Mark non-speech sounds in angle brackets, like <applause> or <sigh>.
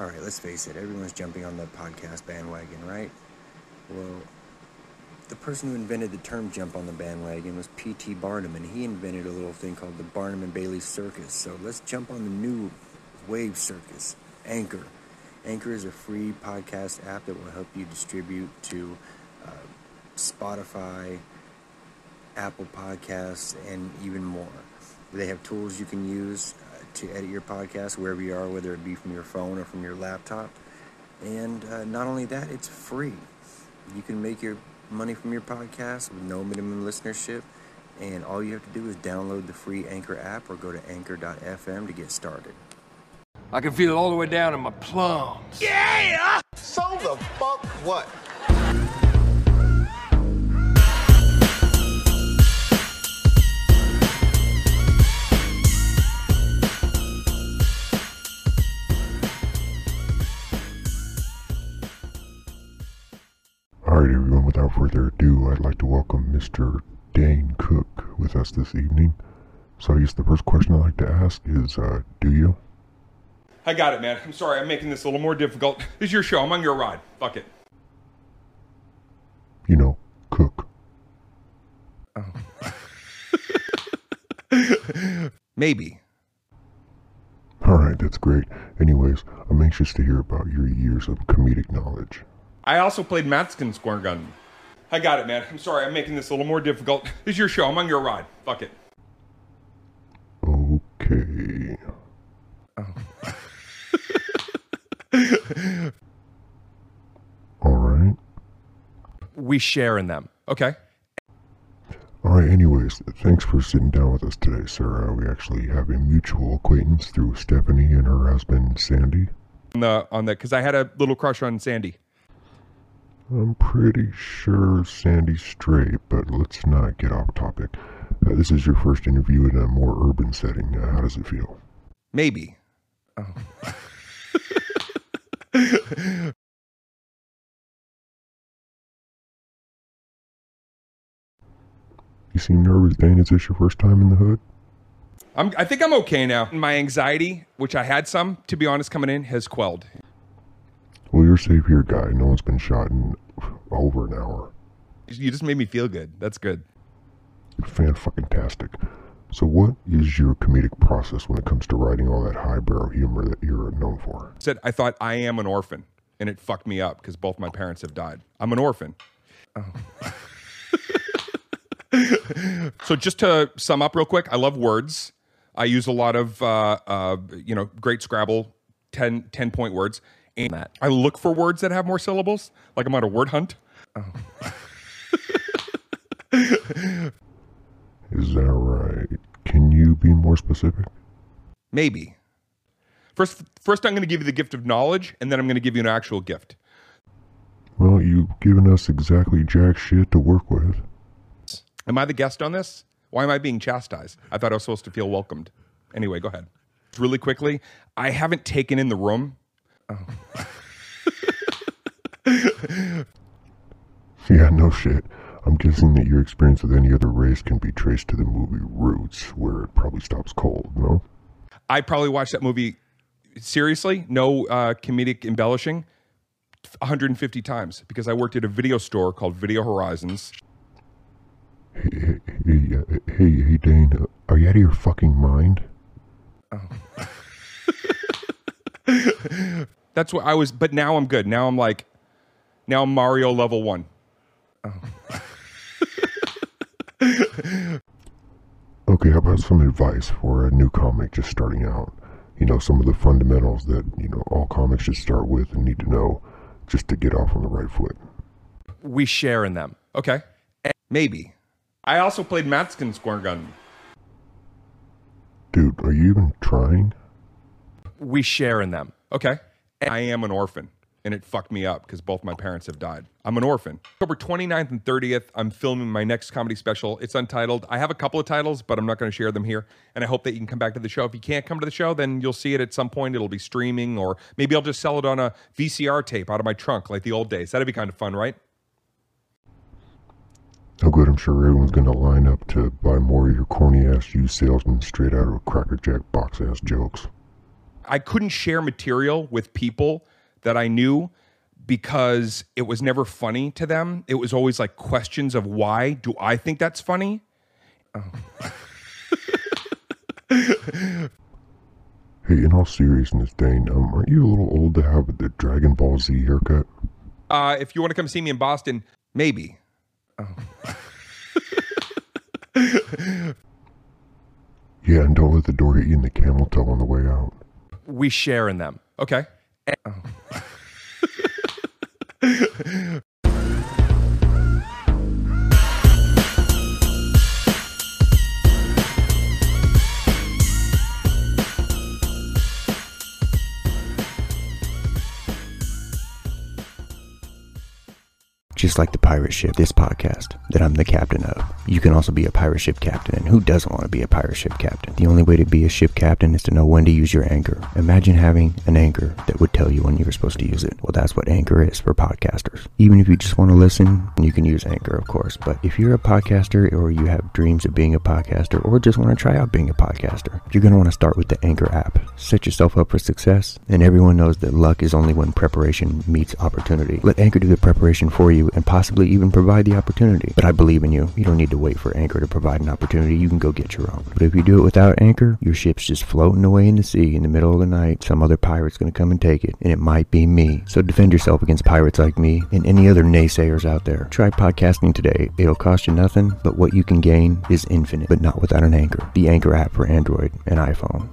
all right, let's face it, everyone's jumping on the podcast bandwagon, right? Well, the person who invented the term jump on the bandwagon was P.T. Barnum, and he invented a little thing called the Barnum and Bailey Circus. So let's jump on the new wave circus, Anchor. Anchor is a free podcast app that will help you distribute to uh, Spotify, Apple Podcasts, and even more. They have tools you can use to edit your podcast wherever you are, whether it be from your phone or from your laptop. And uh, not only that, it's free. You can make your money from your podcast with no minimum listenership. And all you have to do is download the free Anchor app or go to anchor.fm to get started. I can feel it all the way down in my plums. Yeah! So the fuck what? Alright, everyone, without further ado, I'd like to welcome Mr. Dane Cook with us this evening. So, I guess the first question I'd like to ask is uh, Do you? I got it, man. I'm sorry. I'm making this a little more difficult. This is your show. I'm on your ride. Fuck it. You know, cook. Oh. <laughs> Maybe. Alright, that's great. Anyways, I'm anxious to hear about your years of comedic knowledge. I also played Madison Square Garden. I got it, man. I'm sorry. I'm making this a little more difficult. <laughs> This is your show. I'm on your ride. Fuck it. Okay. <laughs> Oh. Alright. We share in them. Okay. Alright, anyways, thanks for sitting down with us today, sir. Uh, we actually have a mutual acquaintance through Stephanie and her husband, Sandy. On the on the because I had a little crush on Sandy. I'm pretty sure Sandy's straight, but let's not get off topic. Uh, this is your first interview in a more urban setting. Uh, how does it feel? Maybe. <laughs> You seem nervous, Dane. Is this your first time in the hood? I'm. I think I'm okay now. My anxiety, which I had some, to be honest, coming in, has quelled. Well, you're safe here, guy. No one's been shot in over an hour. You just made me feel good. That's good. Fan fucking tastic. So, what is your comedic process when it comes to writing all that highbrow humor that you're known for? Said I thought I am an orphan, and it fucked me up because both my parents have died. I'm an orphan. <laughs> so just to sum up real quick, I love words. I use a lot of uh, uh, you know great Scrabble 10, 10 point words, and That. I look for words that have more syllables. Like I'm on a word hunt. Oh. <laughs> Is that right? Can you be more specific? Maybe. First, first I'm going to give you the gift of knowledge, and then I'm going to give you an actual gift. Well, you've given us exactly jack shit to work with. Am I the guest on this? Why am I being chastised? I thought I was supposed to feel welcomed. Anyway, go ahead. Really quickly, I haven't taken in the room. <laughs> Yeah, no shit. I'm guessing that your experience with any other race can be traced to the movie Roots, where it probably stops cold, no? I probably watched that movie seriously, no uh, comedic embellishing, 150 times because I worked at a video store called Video Horizons. Hey, hey, hey, uh, hey, hey Dane, uh, are you out of your fucking mind? <laughs> That's what I was, but now I'm good. Now I'm like, now I'm Mario level one. Oh. <laughs> Okay, how about some advice for a new comic just starting out? You know, some of the fundamentals that, you know, all comics should start with and need to know just to get off on the right foot. We share in them. Okay, maybe. I also played Madison Square Garden. Dude, are you even trying? We share in them. Okay. I am an orphan, and it fucked me up because both my parents have died. I'm an orphan. October 29th and 30th, I'm filming my next comedy special. It's untitled. I have a couple of titles, but I'm not going to share them here. And I hope that you can come back to the show. If you can't come to the show, then you'll see it at some point. It'll be streaming, or maybe I'll just sell it on a VCR tape out of my trunk like the old days. That'd be kind of fun, right? Oh, good. I'm sure everyone's going to line up to buy more of your corny ass used salesman straight out of Cracker Jack box ass jokes. I couldn't share material with people that I knew because it was never funny to them. It was always like questions of why do I think that's funny? <laughs> Hey, in all seriousness, Dane, um, aren't you a little old to have the Dragon Ball Z haircut? Uh, if you want to come see me in Boston, maybe. <laughs> Yeah, and don't let the door hit you in the camel toe on the way out. We share in them. Okay. <laughs> Just like the pirate ship, this podcast that I'm the captain of. You can also be a pirate ship captain, and who doesn't want to be a pirate ship captain? The only way to be a ship captain is to know when to use your anchor. Imagine having an anchor that would tell you when you're supposed to use it. Well, that's what anchor is for podcasters. Even if you just want to listen, you can use anchor, of course. But if you're a podcaster or you have dreams of being a podcaster or just want to try out being a podcaster, you're going to want to start with the Anchor app. Set yourself up for success, and everyone knows that luck is only when preparation meets opportunity. Let Anchor do the preparation for you and possibly even provide the opportunity. But I believe in you. You don't need to wait for Anchor to provide an opportunity. You can go get your own. But if you do it without Anchor, your ship's just floating away in the sea in the middle of the night. Some other pirate's going to come and take it, and it might be me. So defend yourself against pirates like me and any other naysayers out there. Try podcasting today. It'll cost you nothing, but what you can gain is infinite, but not without an Anchor. The Anchor app for Android and iPhone.